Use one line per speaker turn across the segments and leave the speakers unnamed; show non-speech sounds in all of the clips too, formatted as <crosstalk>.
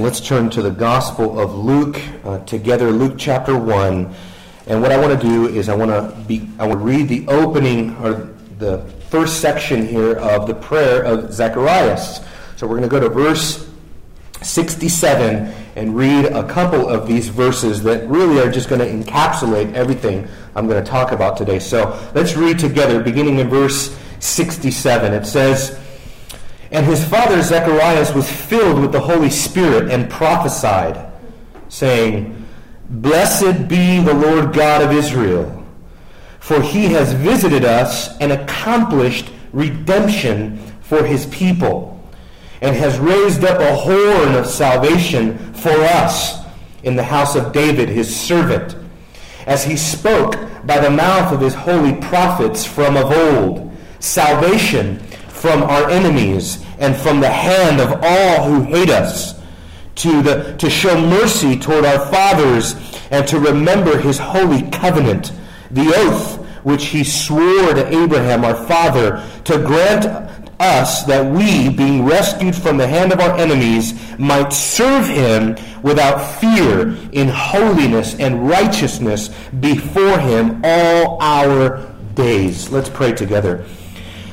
Let's turn to the Gospel of Luke uh, together, Luke chapter 1. And what I want to do is I want to be I want to read the opening or the first section here of the prayer of Zacharias. So we're going to go to verse 67 and read a couple of these verses that really are just going to encapsulate everything I'm going to talk about today. So let's read together beginning in verse 67. It says, and his father Zacharias was filled with the Holy Spirit and prophesied, saying, Blessed be the Lord God of Israel, for he has visited us and accomplished redemption for his people, and has raised up a horn of salvation for us in the house of David his servant, as he spoke by the mouth of his holy prophets from of old, salvation from our enemies and from the hand of all who hate us, to, the, to show mercy toward our fathers and to remember his holy covenant, the oath which he swore to Abraham our father, to grant us that we, being rescued from the hand of our enemies, might serve him without fear in holiness and righteousness before him all our days. Let's pray together.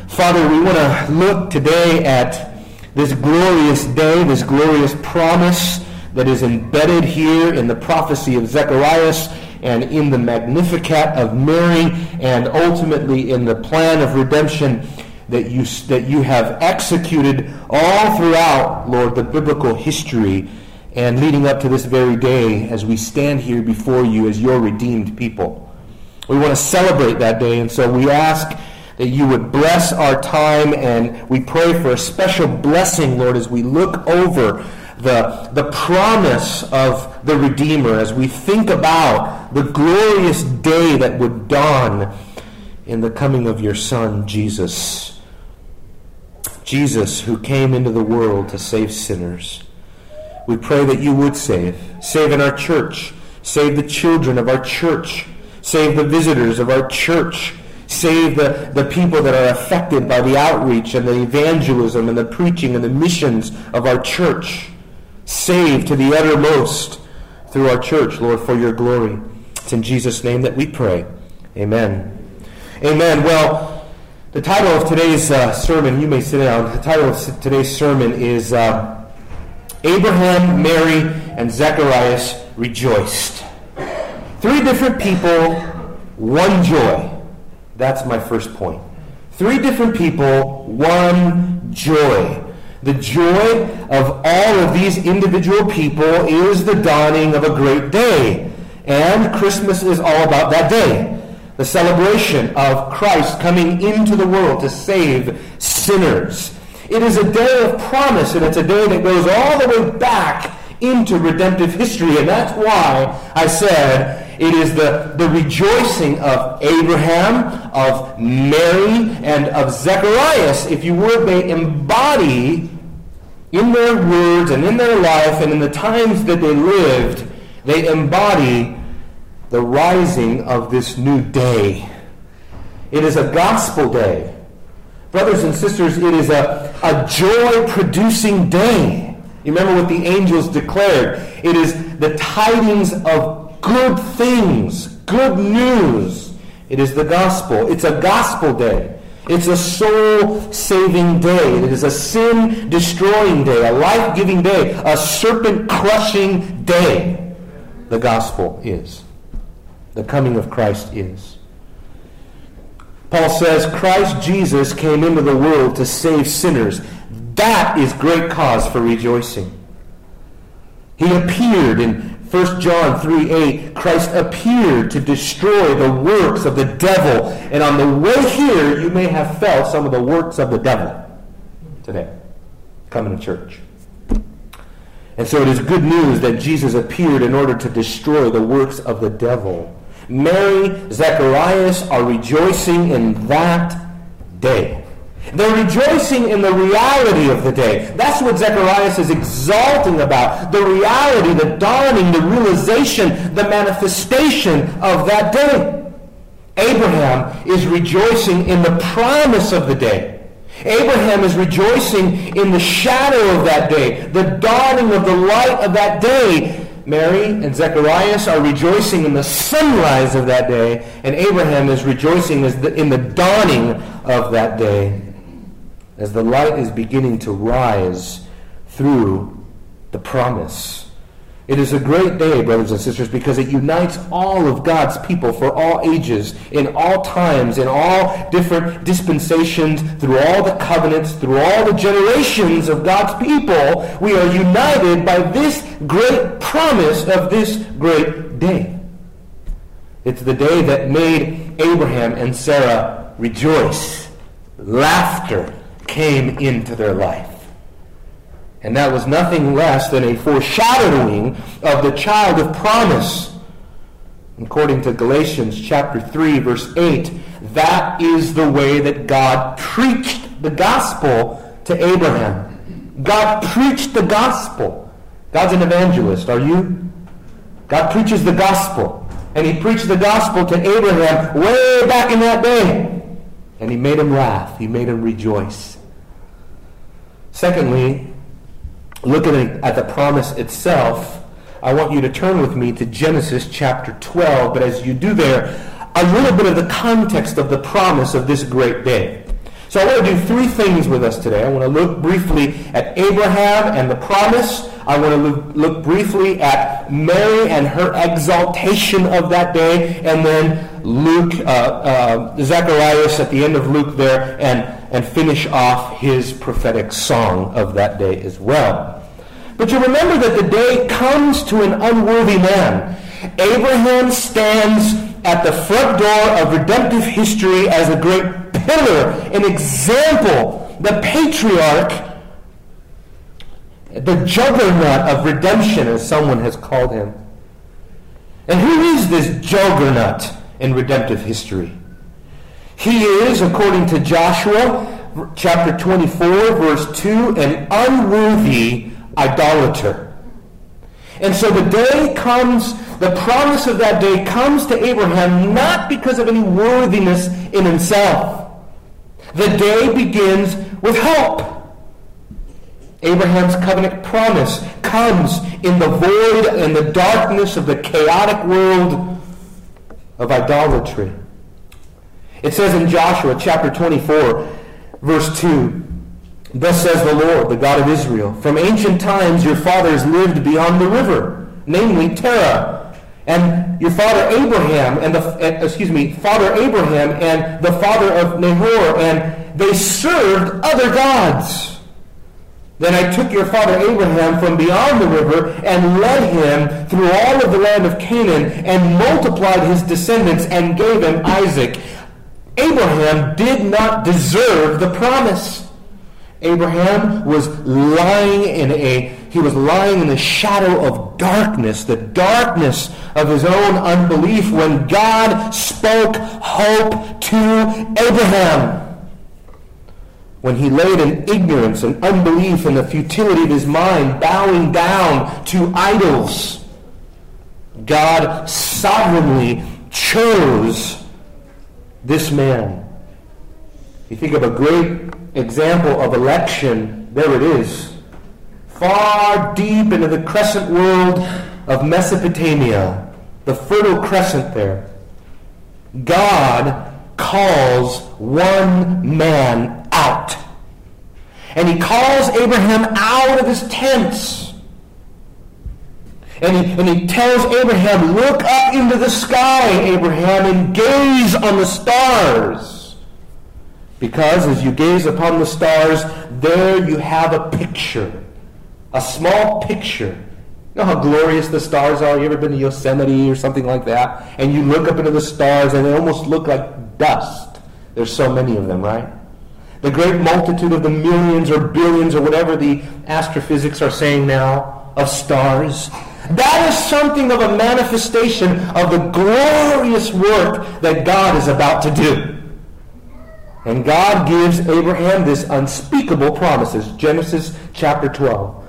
Father, we want to look today at this glorious day, this glorious promise that is embedded here in the prophecy of Zechariah and in the Magnificat of Mary and ultimately in the plan of redemption that you, that you have executed all throughout, Lord, the biblical history and leading up to this very day as we stand here before you as your redeemed people. We want to celebrate that day, and so we ask that you would bless our time, and we pray for a special blessing, Lord, as we look over the, the promise of the Redeemer, as we think about the glorious day that would dawn in the coming of your Son, Jesus. Jesus, who came into the world to save sinners. We pray that you would save. Save in our church. Save the children of our church. Save the visitors of our church. Save the, the people that are affected by the outreach and the evangelism and the preaching and the missions of our church. Save to the uttermost through our church, Lord, for your glory. It's in Jesus' name that we pray. Amen. Amen. Well, the title of today's uh, sermon, you may sit down. The title of today's sermon is uh, Abraham, Mary, and Zacharias rejoiced. Three different people, one joy. That's my first point. Three different people, one joy. The joy of all of these individual people is the dawning of a great day. And Christmas is all about that day. The celebration of Christ coming into the world to save sinners. It is a day of promise, and it's a day that goes all the way back into redemptive history. And that's why I said it is the, the rejoicing of Abraham, of Mary, and of Zacharias. If you would, they embody in their words and in their life and in the times that they lived, they embody the rising of this new day. It is a gospel day. Brothers and sisters, it is a, a joy producing day. You remember what the angels declared? It is the tidings of good things, good news. It is the gospel. It's a gospel day. It's a soul saving day. It is a sin destroying day, a life giving day, a serpent crushing day. The gospel is. The coming of Christ is. Paul says Christ Jesus came into the world to save sinners. That is great cause for rejoicing. He appeared in 1 John 3 8, Christ appeared to destroy the works of the devil. And on the way here, you may have felt some of the works of the devil today coming to church. And so it is good news that Jesus appeared in order to destroy the works of the devil. Mary, Zacharias are rejoicing in that day. They're rejoicing in the reality of the day. That's what Zechariah is exalting about. The reality, the dawning, the realization, the manifestation of that day. Abraham is rejoicing in the promise of the day. Abraham is rejoicing in the shadow of that day, the dawning of the light of that day. Mary and Zacharias are rejoicing in the sunrise of that day, and Abraham is rejoicing in the dawning of that day as the light is beginning to rise through the promise. It is a great day, brothers and sisters, because it unites all of God's people for all ages, in all times, in all different dispensations, through all the covenants, through all the generations of God's people. We are united by this great promise of this great day. It's the day that made Abraham and Sarah rejoice. Laughter came into their life. And that was nothing less than a foreshadowing of the child of promise. According to Galatians chapter 3 verse 8, that is the way that God preached the gospel to Abraham. God preached the gospel. God's an evangelist, are you? God preaches the gospel. And he preached the gospel to Abraham way back in that day. And he made him laugh. He made him rejoice. Secondly, looking at the promise itself, I want you to turn with me to Genesis chapter 12. But as you do there, a little bit of the context of the promise of this great day. So I want to do three things with us today. I want to look briefly at Abraham and the promise. I want to look, look briefly at Mary and her exaltation of that day. And then Luke, uh, uh, Zacharias at the end of Luke there, and, and finish off his prophetic song of that day as well. But you remember that the day comes to an unworthy man. Abraham stands at the front door of redemptive history as a great pillar, an example, the patriarch, the juggernaut of redemption, as someone has called him. And who is this juggernaut in redemptive history? He is, according to Joshua chapter 24, verse 2, an unworthy idolater. And so the day comes, the promise of that day comes to Abraham not because of any worthiness in himself. The day begins with hope. Abraham's covenant promise comes in the void and the darkness of the chaotic world of idolatry. It says in Joshua chapter 24, verse 2, Thus says the Lord, the God of Israel, From ancient times your fathers lived beyond the river, namely Terah, and your father Abraham, and the excuse me, father Abraham, and the father of Nahor, and they served other gods. Then I took your father Abraham from beyond the river and led him through all of the land of Canaan and multiplied his descendants and gave him Isaac. Abraham did not deserve the promise. Abraham was lying in a he was lying in the shadow of darkness, the darkness of his own unbelief when God spoke hope to Abraham. When he laid in ignorance and unbelief and the futility of his mind, bowing down to idols, God sovereignly chose this man. You think of a great example of election, there it is. Far deep into the crescent world of Mesopotamia, the Fertile Crescent there, God calls one man out. And he calls Abraham out of his tents. And he, and he tells Abraham, Look up into the sky, Abraham, and gaze on the stars. Because as you gaze upon the stars, there you have a picture, a small picture. You know how glorious the stars are? You ever been to Yosemite or something like that? And you look up into the stars and they almost look like dust. There's so many of them, right? The great multitude of the millions or billions or whatever the astrophysics are saying now of stars. That is something of a manifestation of the glorious work that God is about to do. And God gives Abraham this unspeakable promises. Genesis chapter 12.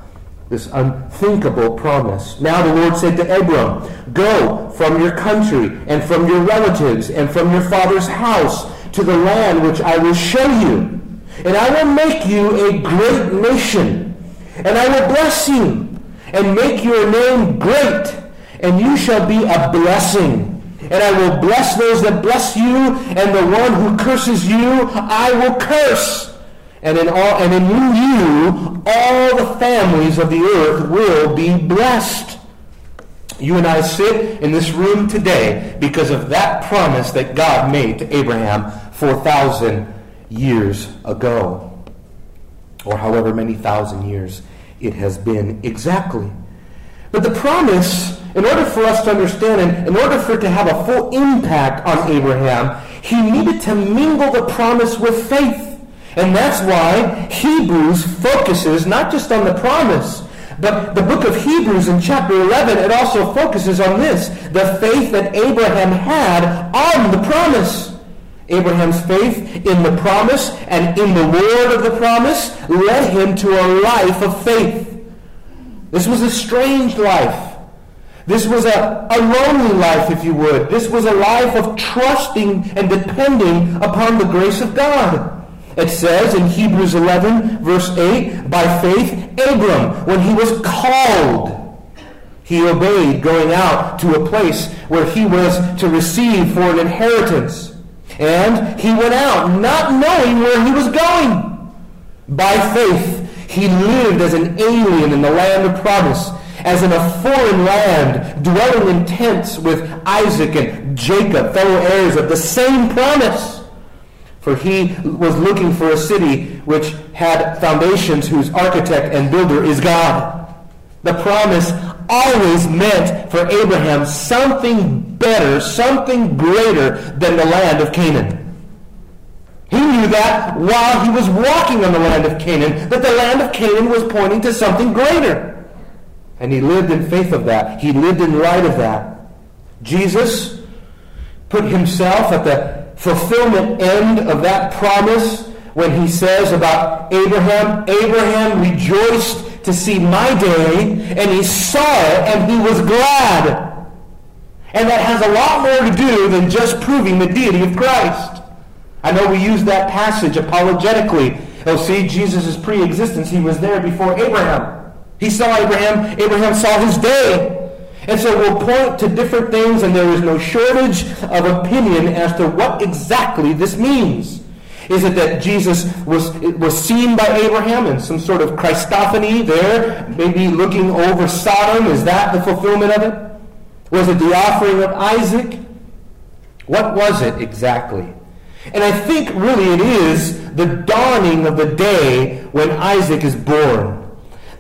This unthinkable promise. Now the Lord said to Abram, Go from your country and from your relatives and from your father's house to the land which I will show you. and I will make you a great nation, and I will bless you, and make your name great, and you shall be a blessing. And I will bless those that bless you, and the one who curses you, I will curse. And in all and in you, all the families of the earth will be blessed. You and I sit in this room today because of that promise that God made to Abraham 4,000 years ago. Or however many thousand years it has been exactly. But the promise, in order for us to understand and in order for it to have a full impact on Abraham, he needed to mingle the promise with faith. And that's why Hebrews focuses not just on the promise, but the book of Hebrews in chapter 11, it also focuses on this the faith that Abraham had on the promise. Abraham's faith in the promise and in the word of the promise led him to a life of faith. This was a strange life. This was a, a lonely life, if you would. This was a life of trusting and depending upon the grace of God. It says in Hebrews 11, verse 8, by faith, Abram, when he was called, he obeyed going out to a place where he was to receive for an inheritance. And he went out not knowing where he was going. By faith, he lived as an alien in the land of promise, as in a foreign land, dwelling in tents with Isaac and Jacob, fellow heirs of the same promise. For he was looking for a city which had foundations whose architect and builder is God. The promise always meant for Abraham something better, something greater than the land of Canaan. He knew that while he was walking on the land of Canaan, that the land of Canaan was pointing to something greater. And he lived in faith of that. He lived in light of that. Jesus put himself at the fulfillment end of that promise when he says about Abraham, Abraham rejoiced to see my day, and he saw it, and he was glad. And that has a lot more to do than just proving the deity of Christ. I know we use that passage apologetically. Oh, see, Jesus' pre-existence, he was there before Abraham. He saw Abraham. Abraham saw his day. And so we'll point to different things, and there is no shortage of opinion as to what exactly this means. Is it that Jesus was, was seen by Abraham in some sort of Christophany there, maybe looking over Sodom? Is that the fulfillment of it? Was it the offering of Isaac? What was it exactly? And I think really it is the dawning of the day when Isaac is born.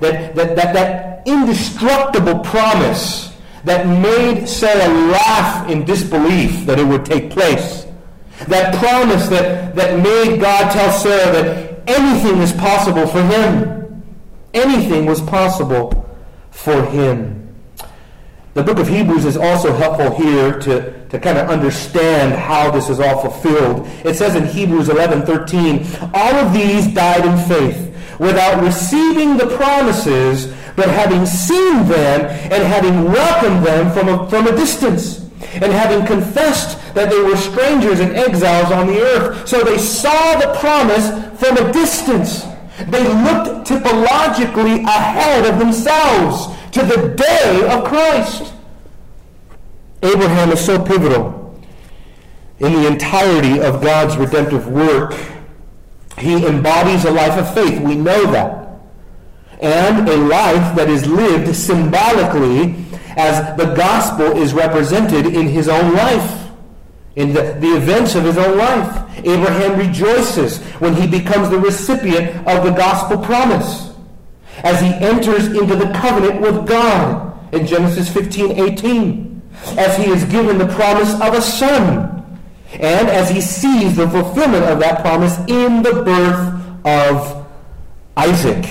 That, that, that, that indestructible promise that made Sarah laugh in disbelief that it would take place. That promise that, that made God tell Sarah that anything is possible for him. Anything was possible for him. The book of Hebrews is also helpful here to, to kind of understand how this is all fulfilled. It says in Hebrews 11, 13, all of these died in faith without receiving the promises, but having seen them and having welcomed them from a, from a distance, and having confessed that they were strangers and exiles on the earth. So they saw the promise from a distance. They looked typologically ahead of themselves to the day of Christ. Abraham is so pivotal in the entirety of God's redemptive work he embodies a life of faith. We know that. And a life that is lived symbolically as the gospel is represented in his own life, in the, the events of his own life. Abraham rejoices when he becomes the recipient of the gospel promise, as he enters into the covenant with God in Genesis 15, 18, as he is given the promise of a son and as he sees the fulfillment of that promise in the birth of Isaac.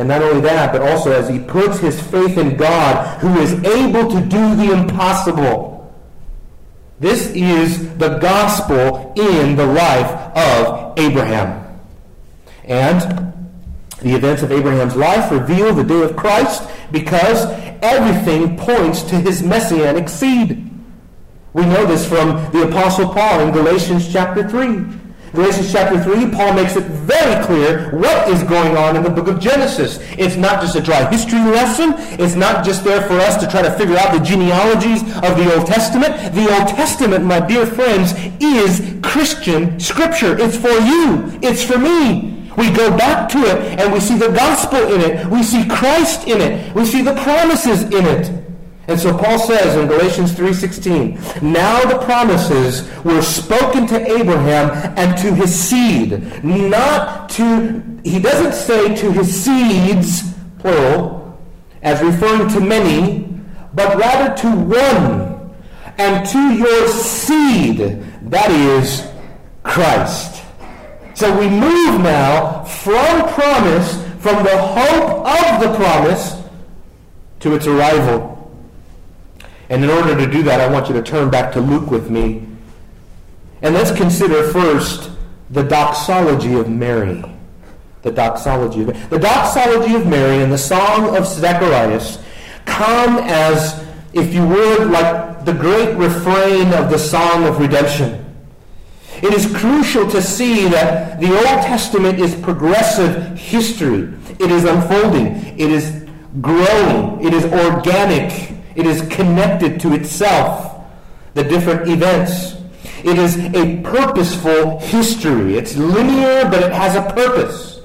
And not only that, but also as he puts his faith in God, who is able to do the impossible. This is the gospel in the life of Abraham. And the events of Abraham's life reveal the day of Christ because everything points to his messianic seed. We know this from the Apostle Paul in Galatians chapter 3. Galatians chapter 3, Paul makes it very clear what is going on in the book of Genesis. It's not just a dry history lesson. It's not just there for us to try to figure out the genealogies of the Old Testament. The Old Testament, my dear friends, is Christian scripture. It's for you. It's for me. We go back to it and we see the gospel in it. We see Christ in it. We see the promises in it. And so Paul says in Galatians 3:16, "Now the promises were spoken to Abraham and to his seed, not to he doesn't say to his seeds plural as referring to many, but rather to one and to your seed, that is Christ." So we move now from promise, from the hope of the promise to its arrival. And in order to do that, I want you to turn back to Luke with me. And let's consider first the doxology of Mary. The doxology of The doxology of Mary and the song of Zacharias come as, if you would, like the great refrain of the song of redemption. It is crucial to see that the Old Testament is progressive history. It is unfolding. It is growing. It is organic. It is connected to itself, the different events. It is a purposeful history. It's linear, but it has a purpose.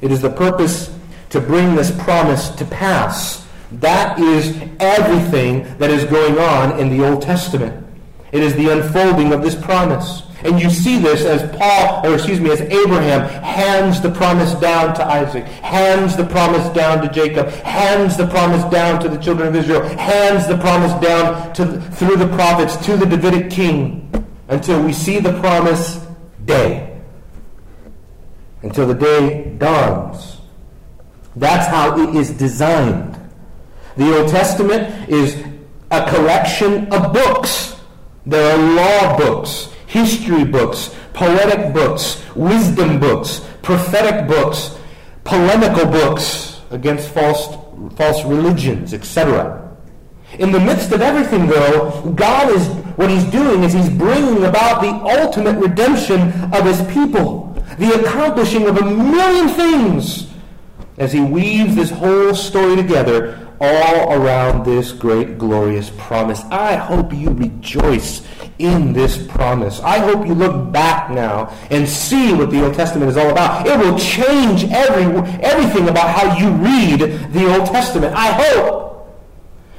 It is the purpose to bring this promise to pass. That is everything that is going on in the Old Testament. It is the unfolding of this promise. And you see this as Paul, or excuse me, as Abraham hands the promise down to Isaac, hands the promise down to Jacob, hands the promise down to the children of Israel, hands the promise down to, through the prophets to the Davidic king, until we see the promise day. Until the day dawns. That's how it is designed. The Old Testament is a collection of books. There are law books history books, poetic books, wisdom books, prophetic books, polemical books against false, false religions, etc. In the midst of everything, though, God is, what he's doing is he's bringing about the ultimate redemption of his people, the accomplishing of a million things as he weaves this whole story together all around this great glorious promise. I hope you rejoice in this promise. I hope you look back now and see what the Old Testament is all about. It will change every, everything about how you read the Old Testament. I hope.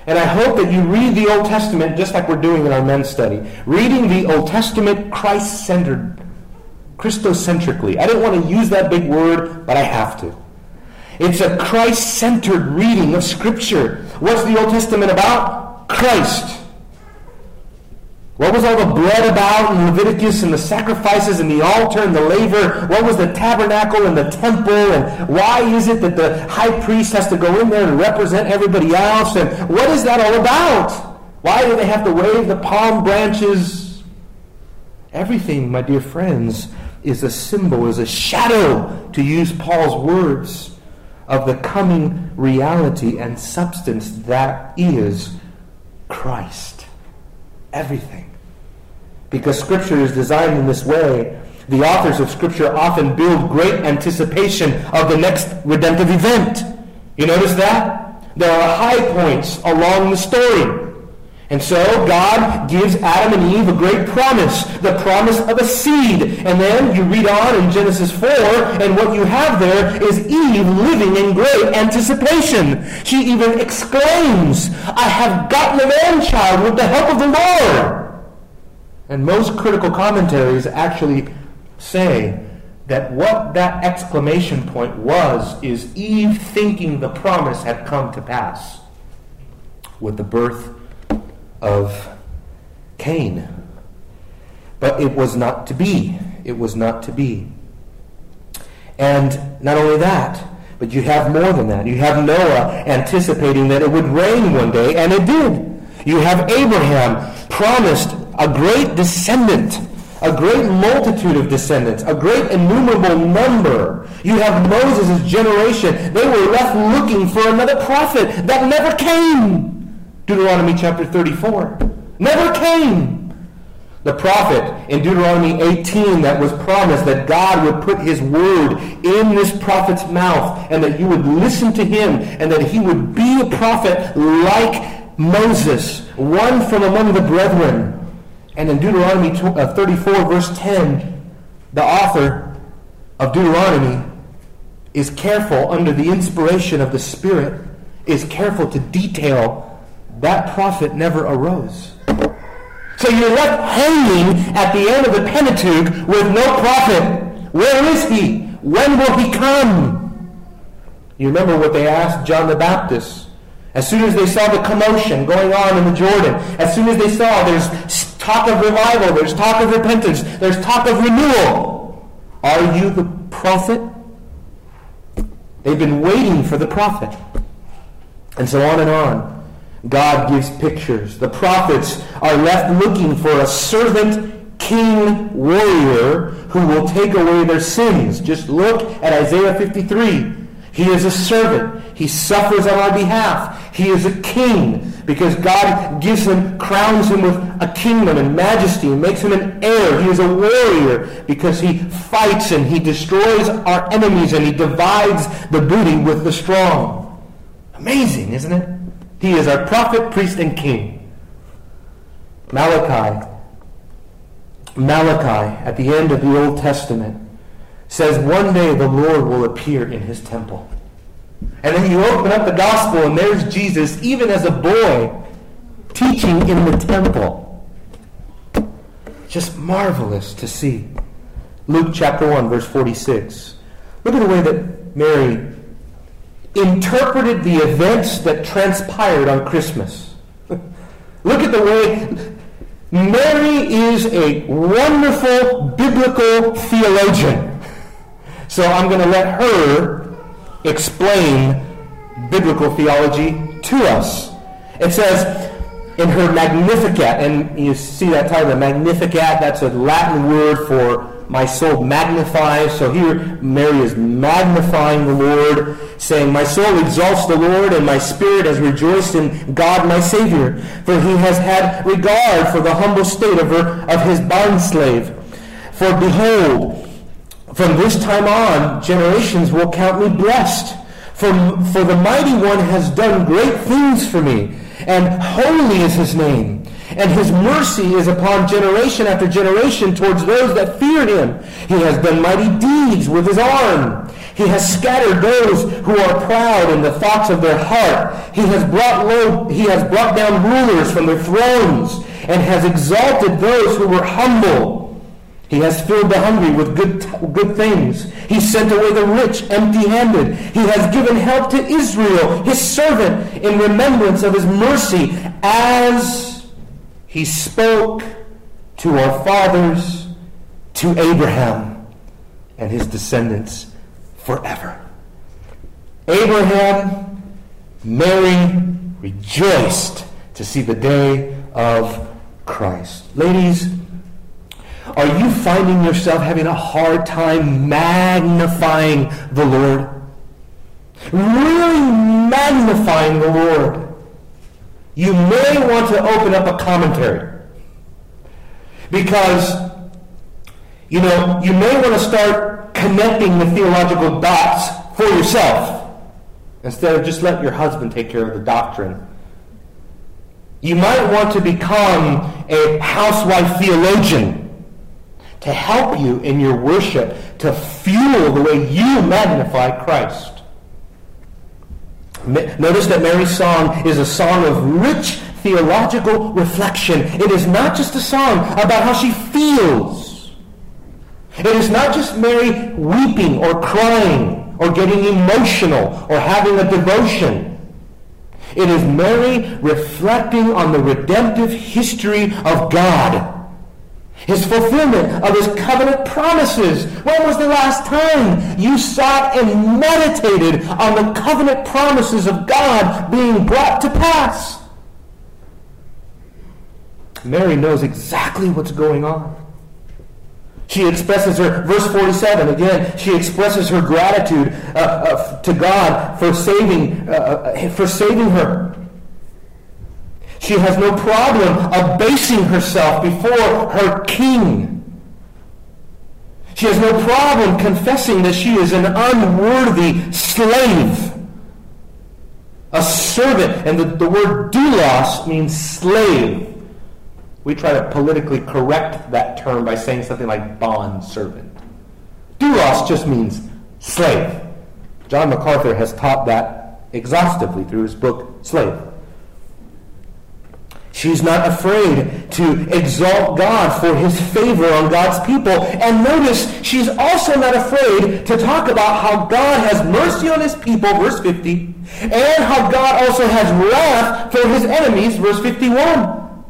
And I hope that you read the Old Testament just like we're doing in our men's study. Reading the Old Testament Christ-centered, Christocentrically. I didn't want to use that big word, but I have to. It's a Christ-centered reading of Scripture. What's the Old Testament about? Christ. What was all the blood about in Leviticus and the sacrifices and the altar and the laver? What was the tabernacle and the temple? And why is it that the high priest has to go in there and represent everybody else? And what is that all about? Why do they have to wave the palm branches? Everything, my dear friends, is a symbol, is a shadow, to use Paul's words, of the coming reality and substance that is Christ. Everything because Scripture is designed in this way. The authors of Scripture often build great anticipation of the next redemptive event. You notice that? There are high points along the story. And so God gives Adam and Eve a great promise, the promise of a seed. And then you read on in Genesis 4, and what you have there is Eve living in great anticipation. She even exclaims, I have gotten a man-child with the help of the Lord. And most critical commentaries actually say that what that exclamation point was is Eve thinking the promise had come to pass with the birth of Cain. But it was not to be. It was not to be. And not only that, but you have more than that. You have Noah anticipating that it would rain one day, and it did. You have Abraham promised a great descendant, a great multitude of descendants, a great innumerable number. You have Moses' generation. They were left looking for another prophet that never came. Deuteronomy chapter 34. Never came. The prophet in Deuteronomy 18 that was promised that God would put his word in this prophet's mouth and that you would listen to him and that he would be a prophet like Moses, one from among the brethren. And in Deuteronomy uh, 34 verse 10, the author of Deuteronomy is careful under the inspiration of the Spirit, is careful to detail that prophet never arose. So you're left hanging at the end of the Pentateuch with no prophet. Where is he? When will he come? You remember what they asked John the Baptist. As soon as they saw the commotion going on in the Jordan, as soon as they saw there's talk of revival, there's talk of repentance, there's talk of renewal, are you the prophet? They've been waiting for the prophet. And so on and on. God gives pictures. The prophets are left looking for a servant king warrior who will take away their sins. Just look at Isaiah 53. He is a servant. He suffers on our behalf. He is a king because God gives him, crowns him with a kingdom and majesty and makes him an heir. He is a warrior because he fights and he destroys our enemies and he divides the booty with the strong. Amazing, isn't it? He is our prophet, priest, and king. Malachi, Malachi, at the end of the Old Testament, says one day the Lord will appear in his temple. And then you open up the gospel and there's Jesus, even as a boy, teaching in the temple. Just marvelous to see. Luke chapter 1, verse 46. Look at the way that Mary interpreted the events that transpired on Christmas. <laughs> Look at the way Mary is a wonderful biblical theologian. So I'm going to let her explain biblical theology to us. It says in her Magnificat, and you see that title, the Magnificat, that's a Latin word for my soul magnifies. So here Mary is magnifying the Lord, saying, My soul exalts the Lord, and my spirit has rejoiced in God my Savior, for he has had regard for the humble state of, her, of his bondslave. For behold, from this time on, generations will count me blessed. For, for the mighty one has done great things for me, and holy is his name and his mercy is upon generation after generation towards those that fear him. He has done mighty deeds with his arm. He has scattered those who are proud in the thoughts of their heart. He has brought low, he has brought down rulers from their thrones and has exalted those who were humble. He has filled the hungry with good, good things. He sent away the rich empty-handed. He has given help to Israel, his servant, in remembrance of his mercy, as he spoke to our fathers, to Abraham and his descendants forever. Abraham, Mary rejoiced to see the day of Christ. Ladies, are you finding yourself having a hard time magnifying the Lord? Really magnifying the Lord you may want to open up a commentary. Because, you know, you may want to start connecting the theological dots for yourself instead of just let your husband take care of the doctrine. You might want to become a housewife theologian to help you in your worship, to fuel the way you magnify Christ. Notice that Mary's song is a song of rich theological reflection. It is not just a song about how she feels. It is not just Mary weeping or crying or getting emotional or having a devotion. It is Mary reflecting on the redemptive history of God his fulfillment of his covenant promises. When was the last time you sat and meditated on the covenant promises of God being brought to pass? Mary knows exactly what's going on. She expresses her, verse 47, again, she expresses her gratitude uh, uh, to God for saving, uh, uh for saving her. She has no problem abasing herself before her king. She has no problem confessing that she is an unworthy slave, a servant. And the, the word doulos means slave. We try to politically correct that term by saying something like bond servant. Doulos just means slave. John MacArthur has taught that exhaustively through his book, Slave. She's not afraid to exalt God for his favor on God's people. And notice, she's also not afraid to talk about how God has mercy on his people, verse 50, and how God also has wrath for his enemies, verse 51.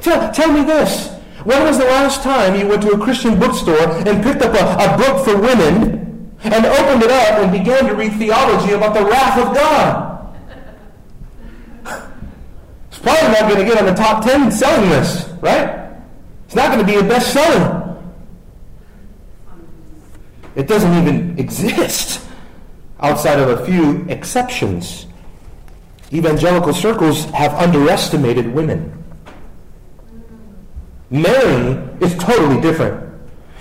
Tell, tell me this. When was the last time you went to a Christian bookstore and picked up a, a book for women and opened it up and began to read theology about the wrath of God? Probably not going to get on the top 10 selling list, right? It's not going to be a bestseller. It doesn't even exist outside of a few exceptions. Evangelical circles have underestimated women. Mary is totally different.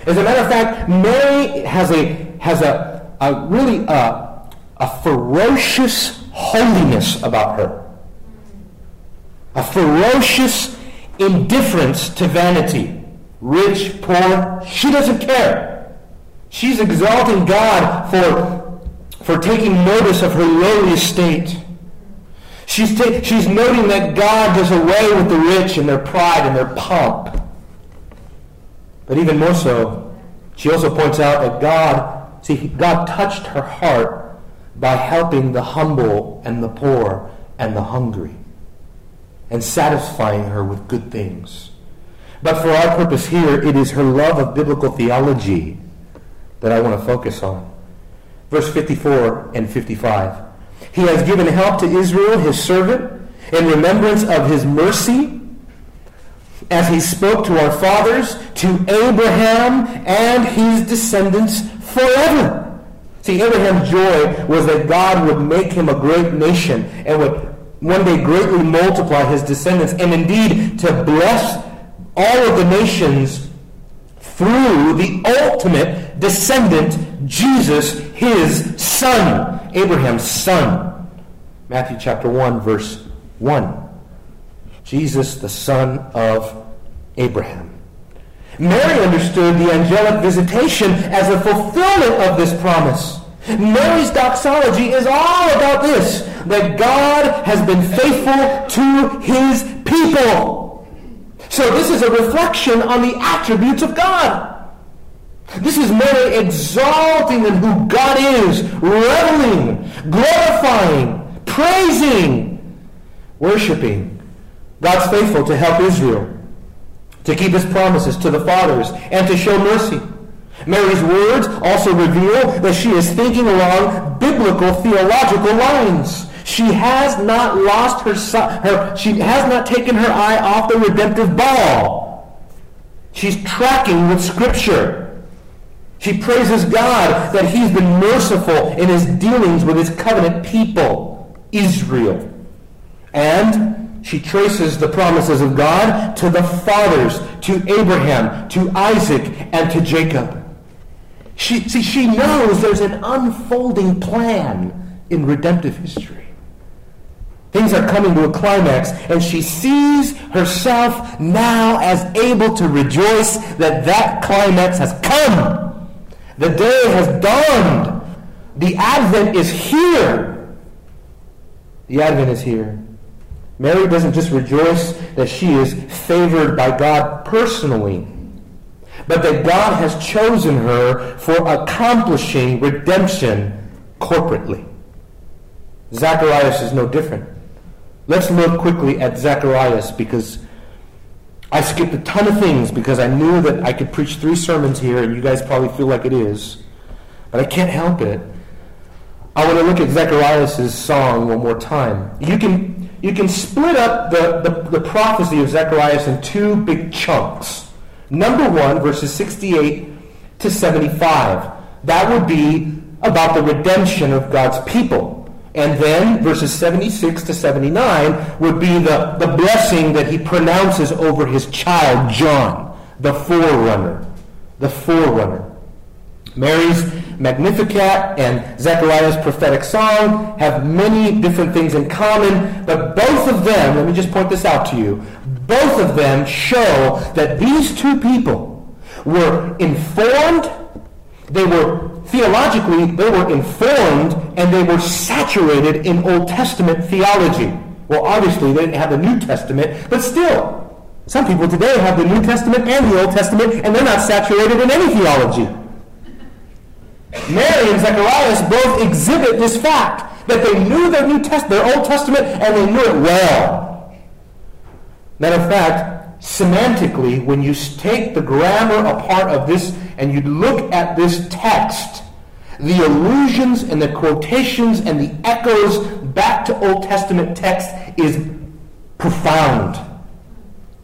As a matter of fact, Mary has a has a, a really a, uh, a ferocious holiness about her a ferocious indifference to vanity. Rich, poor, she doesn't care. She's exalting God for, for taking notice of her lowly estate. She's, she's noting that God does away with the rich and their pride and their pomp. But even more so, she also points out that God, see, God touched her heart by helping the humble and the poor and the hungry and satisfying her with good things. But for our purpose here, it is her love of biblical theology that I want to focus on. Verse 54 and 55. He has given help to Israel, his servant, in remembrance of his mercy, as he spoke to our fathers, to Abraham and his descendants forever. See, Abraham's joy was that God would make him a great nation and would one day greatly multiply his descendants, and indeed to bless all of the nations through the ultimate descendant, Jesus, his son, Abraham's son. Matthew chapter 1, verse 1. Jesus, the son of Abraham. Mary understood the angelic visitation as a fulfillment of this promise. Mary's doxology is all about this that God has been faithful to his people. So this is a reflection on the attributes of God. This is Mary exalting in who God is, reveling, glorifying, praising, worshiping. God's faithful to help Israel, to keep his promises to the fathers, and to show mercy. Mary's words also reveal that she is thinking along biblical theological lines. She has not lost her, her she has not taken her eye off the redemptive ball. She's tracking with Scripture. She praises God that He's been merciful in His dealings with His covenant people, Israel. And she traces the promises of God to the fathers, to Abraham, to Isaac, and to Jacob. She, see, she knows there's an unfolding plan in redemptive history. Things are coming to a climax, and she sees herself now as able to rejoice that that climax has come. The day has dawned. The Advent is here. The Advent is here. Mary doesn't just rejoice that she is favored by God personally but that God has chosen her for accomplishing redemption corporately. Zacharias is no different. Let's look quickly at Zacharias because I skipped a ton of things because I knew that I could preach three sermons here and you guys probably feel like it is. But I can't help it. I want to look at Zacharias' song one more time. You can, you can split up the, the, the prophecy of Zacharias in two big chunks. Number one, verses 68 to 75. That would be about the redemption of God's people. And then verses 76 to 79 would be the, the blessing that he pronounces over his child, John, the forerunner. The forerunner. Mary's Magnificat and Zechariah's prophetic song have many different things in common, but both of them, let me just point this out to you, both of them show that these two people were informed, they were theologically, they were informed, and they were saturated in Old Testament theology. Well, obviously, they didn't have the New Testament, but still, some people today have the New Testament and the Old Testament, and they're not saturated in any theology. Mary and Zacharias both exhibit this fact that they knew their New their Old Testament, and they knew it well. Matter of fact, semantically, when you take the grammar apart of this and you look at this text, the allusions and the quotations and the echoes back to Old Testament text is profound.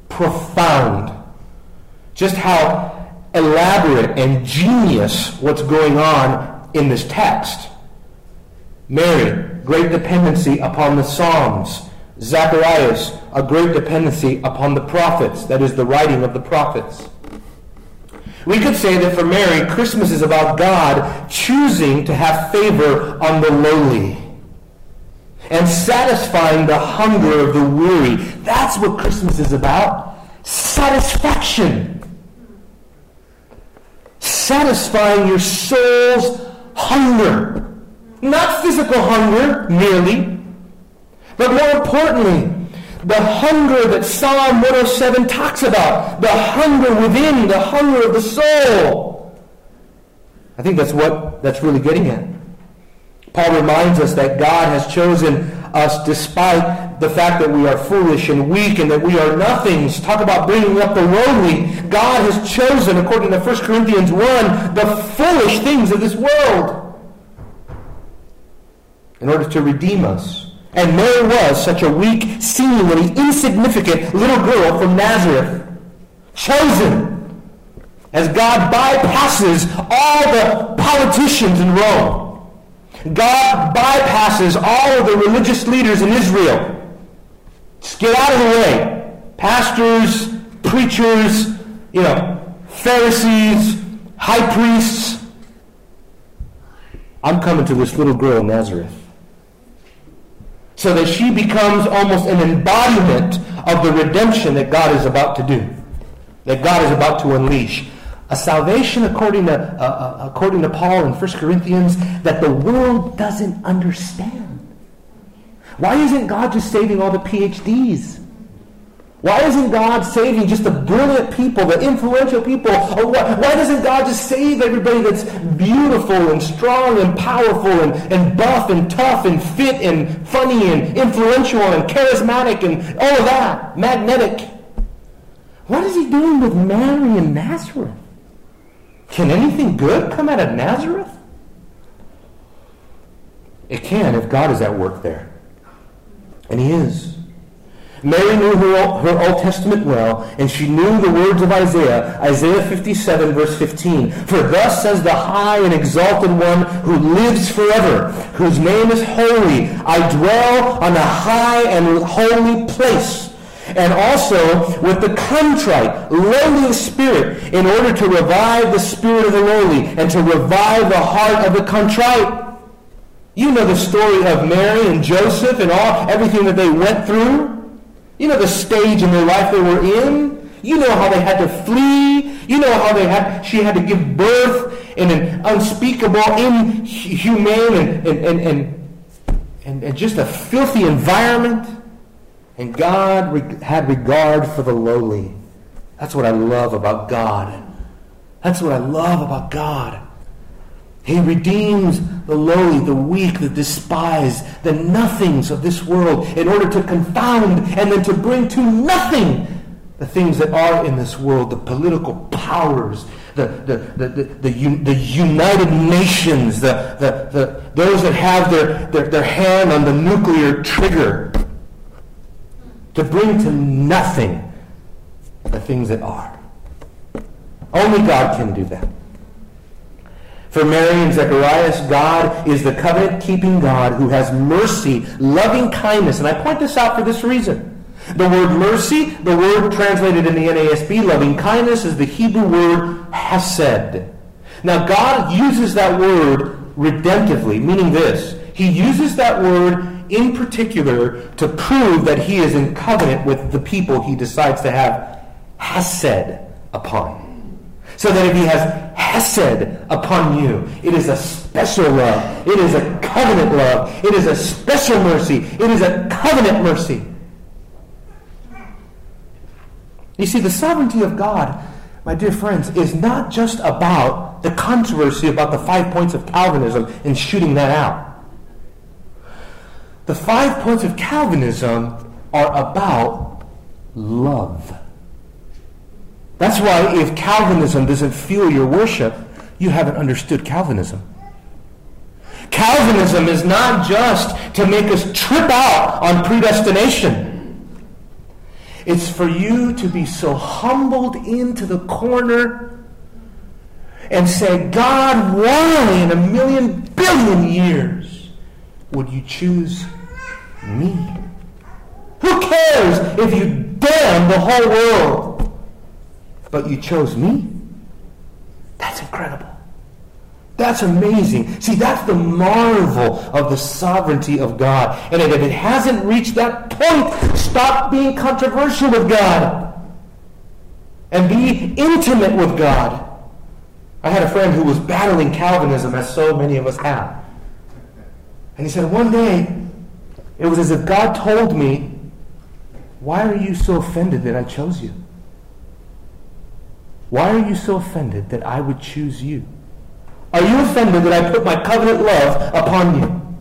Profound. Just how elaborate and genius what's going on in this text. Mary, great dependency upon the Psalms. Zacharias, a great dependency upon the prophets, that is, the writing of the prophets. We could say that for Mary, Christmas is about God choosing to have favor on the lowly and satisfying the hunger of the weary. That's what Christmas is about. Satisfaction. Satisfying your soul's hunger. Not physical hunger merely, but more importantly, the hunger that Psalm 107 talks about, the hunger within, the hunger of the soul. I think that's what that's really getting at. Paul reminds us that God has chosen us despite the fact that we are foolish and weak and that we are nothings. Talk about bringing up the lowly. God has chosen, according to 1 Corinthians 1, the foolish things of this world in order to redeem us. And Mary was such a weak, seemingly insignificant little girl from Nazareth, chosen as God bypasses all the politicians in Rome. God bypasses all of the religious leaders in Israel. Just get out of the way. Pastors, preachers, you know, Pharisees, high priests. I'm coming to this little girl in Nazareth so that she becomes almost an embodiment of the redemption that God is about to do, that God is about to unleash. A salvation, according to, uh, uh, according to Paul in 1 Corinthians, that the world doesn't understand. Why isn't God just saving all the PhDs? Why isn't God saving just the brilliant people, the influential people? Or why, why doesn't God just save everybody that's beautiful and strong and powerful and, and buff and tough and fit and funny and influential and charismatic and all of that, magnetic? What is he doing with Mary and Nazareth? Can anything good come out of Nazareth? It can if God is at work there. And he is. Mary knew her, her Old Testament well, and she knew the words of Isaiah, Isaiah 57, verse 15. For thus says the high and exalted one who lives forever, whose name is holy. I dwell on a high and holy place and also with the contrite, lowly spirit, in order to revive the spirit of the lowly and to revive the heart of the contrite. You know the story of Mary and Joseph and all everything that they went through. You know the stage in their life they were in. You know how they had to flee. You know how they had she had to give birth in an unspeakable, inhumane, and, and, and, and, and just a filthy environment. And God had regard for the lowly. That's what I love about God. That's what I love about God. He redeems the lowly, the weak, the despised, the nothings of this world in order to confound and then to bring to nothing the things that are in this world, the political powers, the, the, the, the, United Nations, the, the, the, those that have their, their, their hand on the nuclear trigger, to bring to nothing the things that are. Only God can do that. For Mary and Zacharias, God is the covenant-keeping God who has mercy, loving kindness. And I point this out for this reason. The word mercy, the word translated in the NASB, loving kindness, is the Hebrew word hesed. Now, God uses that word redemptively, meaning this. He uses that word in particular to prove that he is in covenant with the people he decides to have hesed upon. So that if he has hesed upon you, it is a special love. It is a covenant love. It is a special mercy. It is a covenant mercy. You see, the sovereignty of God, my dear friends, is not just about the controversy about the five points of Calvinism and shooting that out. The five points of Calvinism are about love. That's why if Calvinism doesn't fuel your worship, you haven't understood Calvinism. Calvinism is not just to make us trip out on predestination. It's for you to be so humbled into the corner and say, God, why in a million billion years would you choose me? Who cares if you damn the whole world? But you chose me? That's incredible. That's amazing. See, that's the marvel of the sovereignty of God. And if it hasn't reached that point, stop being controversial with God and be intimate with God. I had a friend who was battling Calvinism, as so many of us have. And he said, one day, it was as if God told me, Why are you so offended that I chose you? Why are you so offended that I would choose you? Are you offended that I put my covenant love upon you?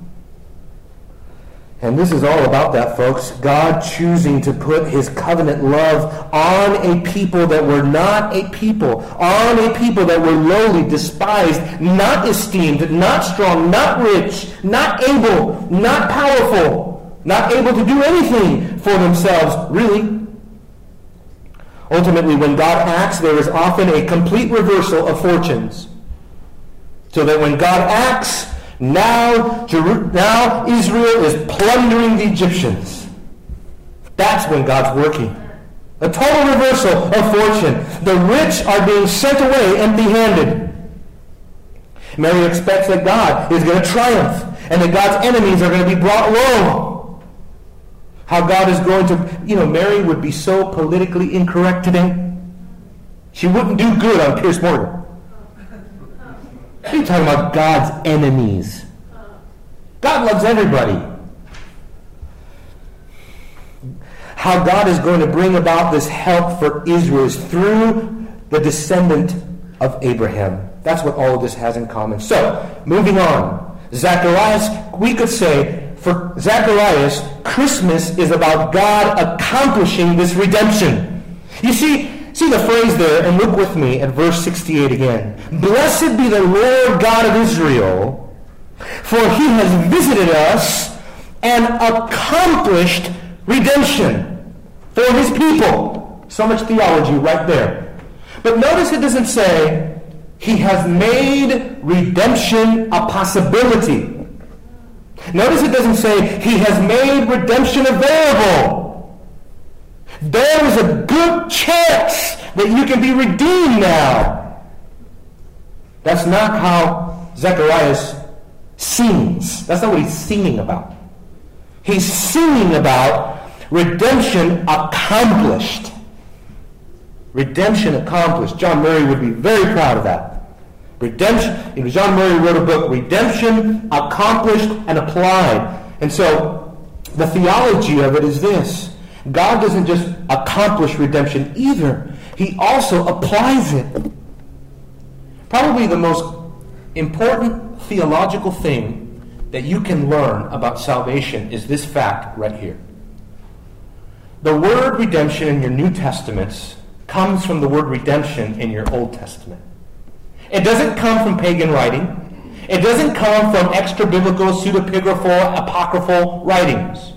And this is all about that, folks. God choosing to put his covenant love on a people that were not a people, on a people that were lowly, despised, not esteemed, not strong, not rich, not able, not powerful, not able to do anything for themselves, really. Ultimately, when God acts, there is often a complete reversal of fortunes. So that when God acts, now, now Israel is plundering the Egyptians. That's when God's working. A total reversal of fortune. The rich are being sent away empty-handed. Mary expects that God is going to triumph and that God's enemies are going to be brought low. How God is going to, you know, Mary would be so politically incorrect today. She wouldn't do good on Piers Morgan. What are you talking about God's enemies? God loves everybody. How God is going to bring about this help for Israel is through the descendant of Abraham. That's what all of this has in common. So, moving on. Zacharias, we could say, for Zacharias, Christmas is about God accomplishing this redemption. You see, See the phrase there, and look with me at verse 68 again. Blessed be the Lord God of Israel, for he has visited us and accomplished redemption for his people. So much theology right there. But notice it doesn't say he has made redemption a possibility. Notice it doesn't say he has made redemption available. There is a good chance that you can be redeemed now. That's not how Zacharias sings. That's not what he's singing about. He's singing about redemption accomplished. Redemption accomplished. John Murray would be very proud of that. Redemption, John Murray wrote a book, Redemption Accomplished and Applied. And so the theology of it is this God doesn't just accomplish redemption either, He also applies it. Probably the most important theological thing that you can learn about salvation is this fact right here. The word redemption in your New Testaments comes from the word redemption in your Old Testament. It doesn't come from pagan writing. It doesn't come from extra biblical, pseudepigraphal, apocryphal writings.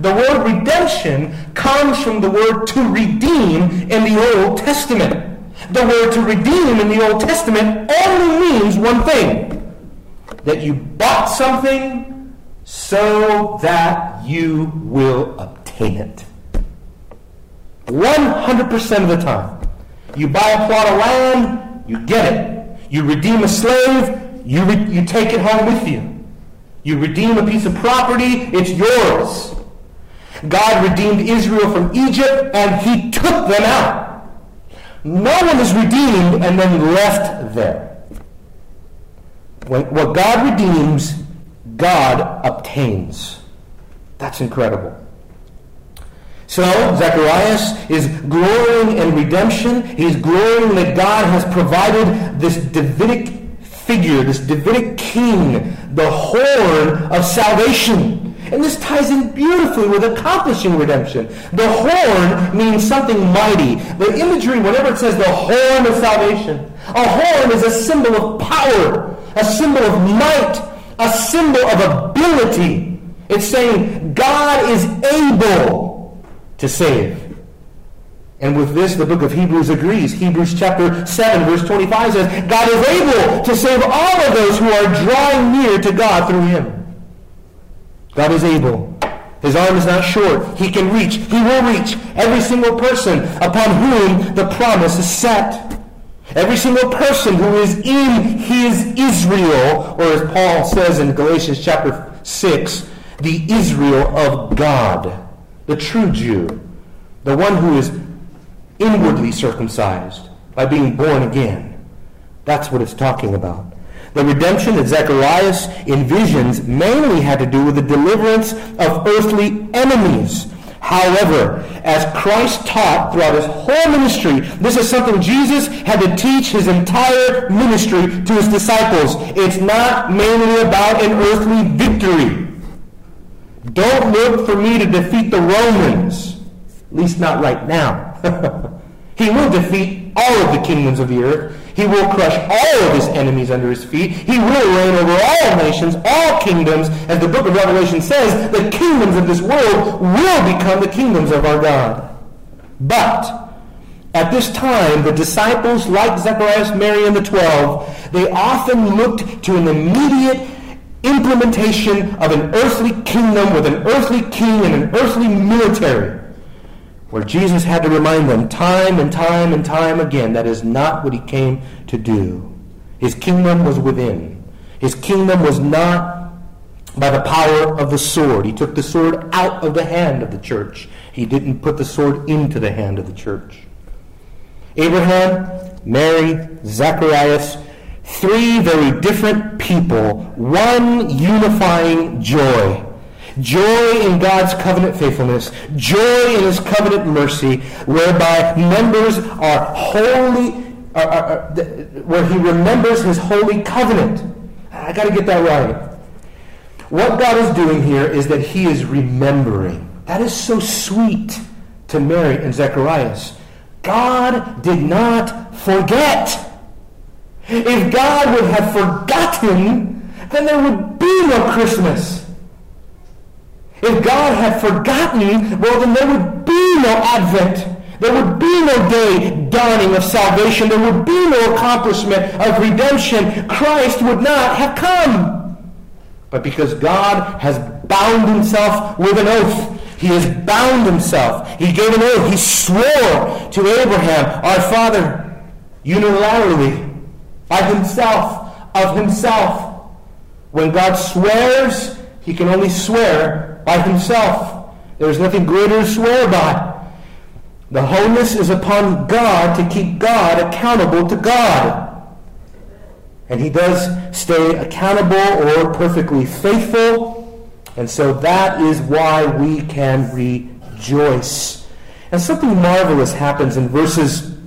The word redemption comes from the word to redeem in the Old Testament. The word to redeem in the Old Testament only means one thing that you bought something so that you will obtain it. 100% of the time. You buy a plot of land, you get it. You redeem a slave, you, re- you take it home with you. You redeem a piece of property, it's yours. God redeemed Israel from Egypt, and he took them out. No one is redeemed and then left there. What God redeems, God obtains. That's incredible. So, Zacharias is glorying in redemption. He's glorying that God has provided this Davidic figure, this Davidic king, the horn of salvation. And this ties in beautifully with accomplishing redemption. The horn means something mighty. The imagery, whenever it says the horn of salvation, a horn is a symbol of power, a symbol of might, a symbol of ability. It's saying God is able to save. And with this, the book of Hebrews agrees. Hebrews chapter 7, verse 25 says, God is able to save all of those who are drawing near to God through him. God is able. His arm is not short. He can reach. He will reach every single person upon whom the promise is set. Every single person who is in his Israel, or as Paul says in Galatians chapter 6, the Israel of God the true Jew, the one who is inwardly circumcised by being born again. That's what it's talking about. The redemption that Zacharias envisions mainly had to do with the deliverance of earthly enemies. However, as Christ taught throughout his whole ministry, this is something Jesus had to teach his entire ministry to his disciples. It's not mainly about an earthly victory. Don't look for me to defeat the Romans, at least not right now. <laughs> he will defeat all of the kingdoms of the earth. He will crush all of his enemies under his feet. He will reign over all nations, all kingdoms. As the book of Revelation says, the kingdoms of this world will become the kingdoms of our God. But at this time, the disciples, like Zacharias, Mary, and the twelve, they often looked to an immediate implementation of an earthly kingdom with an earthly king and an earthly military, where Jesus had to remind them time and time and time again that is not what he came to do. His kingdom was within. His kingdom was not by the power of the sword. He took the sword out of the hand of the church. He didn't put the sword into the hand of the church. Abraham, Mary, Zacharias, Three very different people, one unifying joy. Joy in God's covenant faithfulness, joy in his covenant mercy, whereby members are holy, are, are, are, where he remembers his holy covenant. I got to get that right. What God is doing here is that he is remembering. That is so sweet to Mary and Zacharias. God did not forget. If God would have forgotten, then there would be no Christmas. If God had forgotten, well, then there would be no Advent. There would be no day dawning of salvation. There would be no accomplishment of redemption. Christ would not have come. But because God has bound himself with an oath, he has bound himself. He gave an oath. He swore to Abraham, our father, unilaterally, by himself, of himself. When God swears, he can only swear by himself. There is nothing greater to swear by. The holiness is upon God to keep God accountable to God. And he does stay accountable or perfectly faithful. And so that is why we can rejoice. And something marvelous happens in verses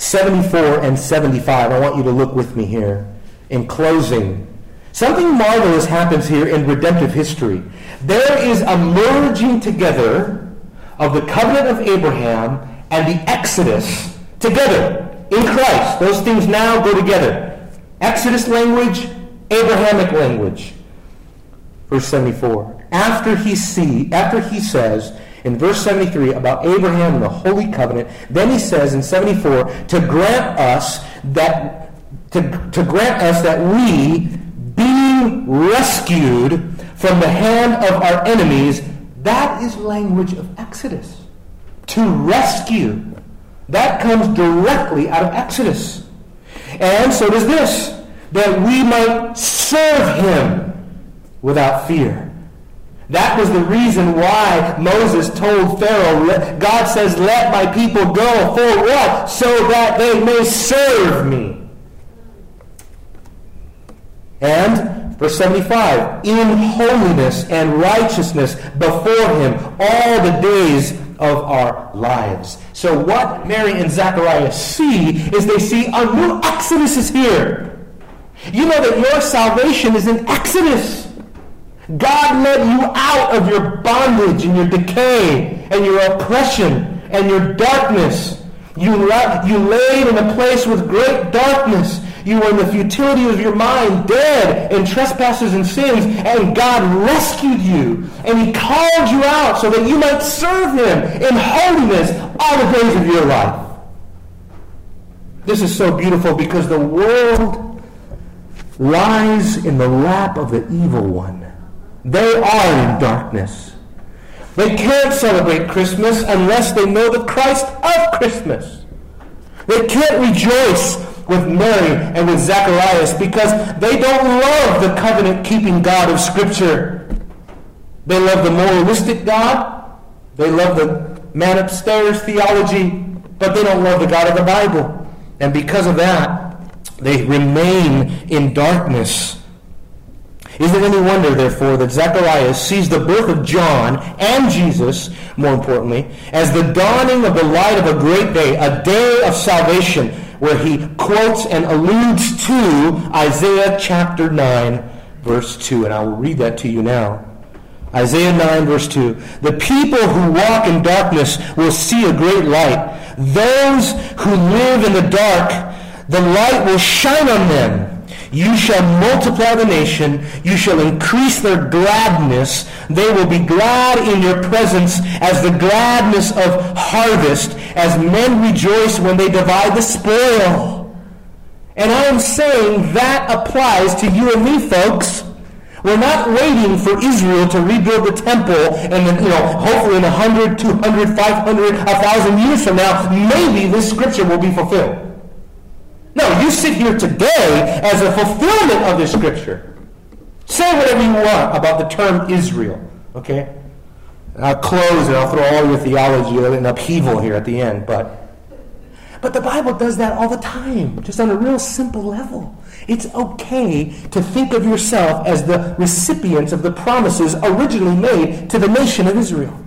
74 and 75. I want you to look with me here in closing. Something marvelous happens here in redemptive history. There is a merging together of the covenant of Abraham and the Exodus together in Christ. Those things now go together. Exodus language, Abrahamic language. Verse 74. After he see, after he says, in verse 73 about Abraham and the Holy Covenant. Then he says in 74 to grant us that to, to grant us that we, being rescued from the hand of our enemies, that is language of Exodus. To rescue. That comes directly out of Exodus. And so does this, that we might serve him without fear. That was the reason why Moses told Pharaoh, God says, let my people go for what? So that they may serve me. And verse 75, in holiness and righteousness before him all the days of our lives. So what Mary and Zechariah see is they see a new Exodus is here. You know that your salvation is in Exodus. God led you out of your bondage and your decay and your oppression and your darkness. You, la- you laid in a place with great darkness. You were in the futility of your mind, dead in trespasses and sins, and God rescued you. And He called you out so that you might serve Him in holiness all the days of your life. This is so beautiful because the world lies in the lap of the evil one. They are in darkness. They can't celebrate Christmas unless they know the Christ of Christmas. They can't rejoice with Mary and with Zacharias because they don't love the covenant keeping God of Scripture. They love the moralistic God. They love the man upstairs theology, but they don't love the God of the Bible. And because of that, they remain in darkness. Is it any wonder, therefore, that Zacharias sees the birth of John and Jesus, more importantly, as the dawning of the light of a great day, a day of salvation, where he quotes and alludes to Isaiah chapter 9, verse 2. And I will read that to you now. Isaiah 9, verse 2. The people who walk in darkness will see a great light. Those who live in the dark, the light will shine on them. You shall multiply the nation. You shall increase their gladness. They will be glad in your presence as the gladness of harvest, as men rejoice when they divide the spoil. And I am saying that applies to you and me, folks. We're not waiting for Israel to rebuild the temple and then, you know, hopefully in 100, 200, 500, 1,000 years from now, maybe this scripture will be fulfilled. No, you sit here today as a fulfillment of this scripture. Say whatever you want about the term Israel, okay? And I'll close and I'll throw all your theology in upheaval here at the end, but but the Bible does that all the time, just on a real simple level. It's okay to think of yourself as the recipients of the promises originally made to the nation of Israel.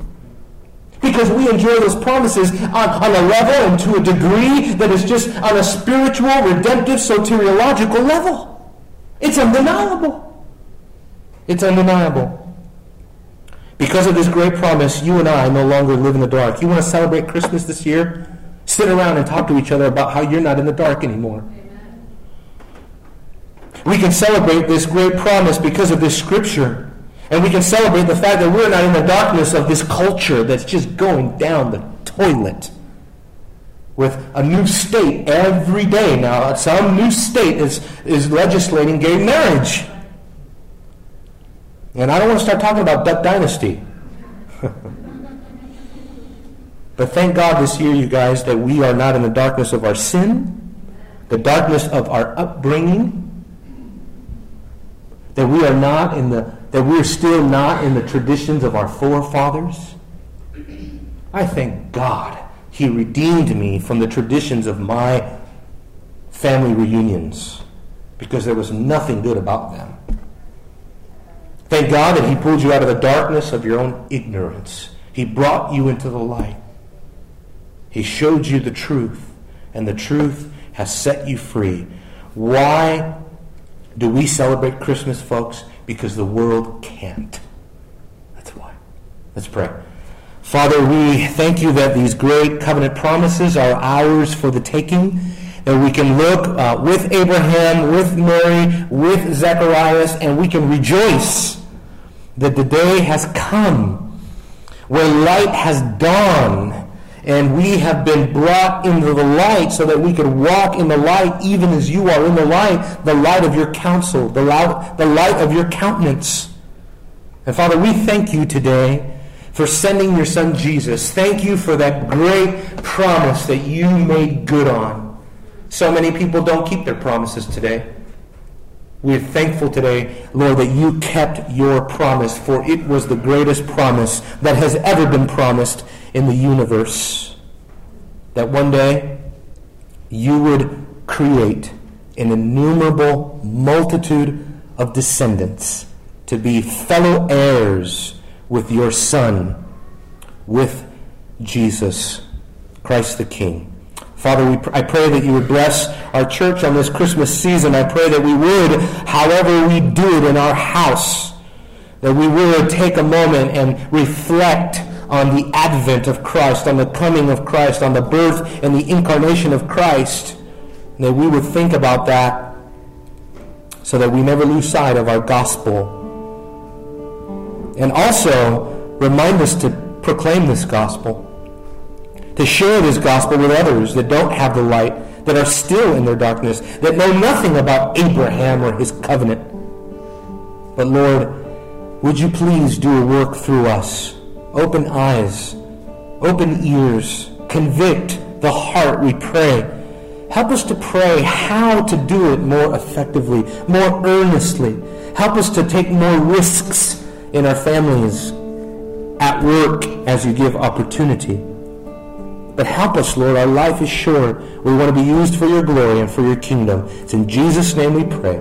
Because we enjoy those promises on, on a level and to a degree that is just on a spiritual, redemptive, soteriological level. It's undeniable. It's undeniable. Because of this great promise, you and I no longer live in the dark. You want to celebrate Christmas this year? Sit around and talk to each other about how you're not in the dark anymore. We can celebrate this great promise because of this scripture. And we can celebrate the fact that we're not in the darkness of this culture that's just going down the toilet with a new state every day now. Some new state is, is legislating gay marriage. And I don't want to start talking about Duck Dynasty. <laughs> but thank God this year, you guys, that we are not in the darkness of our sin, the darkness of our upbringing, that we are not in the that we're still not in the traditions of our forefathers. I thank God He redeemed me from the traditions of my family reunions because there was nothing good about them. Thank God that He pulled you out of the darkness of your own ignorance. He brought you into the light. He showed you the truth, and the truth has set you free. Why do we celebrate Christmas, folks? Because the world can't. That's why. Let's pray. Father, we thank you that these great covenant promises are ours for the taking, that we can look uh, with Abraham, with Mary, with Zacharias, and we can rejoice that the day has come where light has dawned and we have been brought into the light so that we could walk in the light even as you are in the light, the light of your counsel, the light, the light of your countenance. And Father, we thank you today for sending your son Jesus. Thank you for that great promise that you made good on. So many people don't keep their promises today. We are thankful today, Lord, that you kept your promise, for it was the greatest promise that has ever been promised in the universe. That one day you would create an innumerable multitude of descendants to be fellow heirs with your Son, with Jesus, Christ the King. Father, we, I pray that you would bless our church on this Christmas season. I pray that we would, however we do it in our house, that we would take a moment and reflect on the advent of Christ, on the coming of Christ, on the birth and the incarnation of Christ. That we would think about that so that we never lose sight of our gospel. And also remind us to proclaim this gospel to share this gospel with others that don't have the light, that are still in their darkness, that know nothing about Abraham or his covenant. But Lord, would you please do a work through us? Open eyes, open ears, convict the heart, we pray. Help us to pray how to do it more effectively, more earnestly. Help us to take more risks in our families, at work as you give opportunity. But help us, Lord. Our life is short. We want to be used for your glory and for your kingdom. It's in Jesus' name we pray.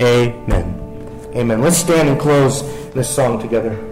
Amen. Amen. Let's stand and close this song together.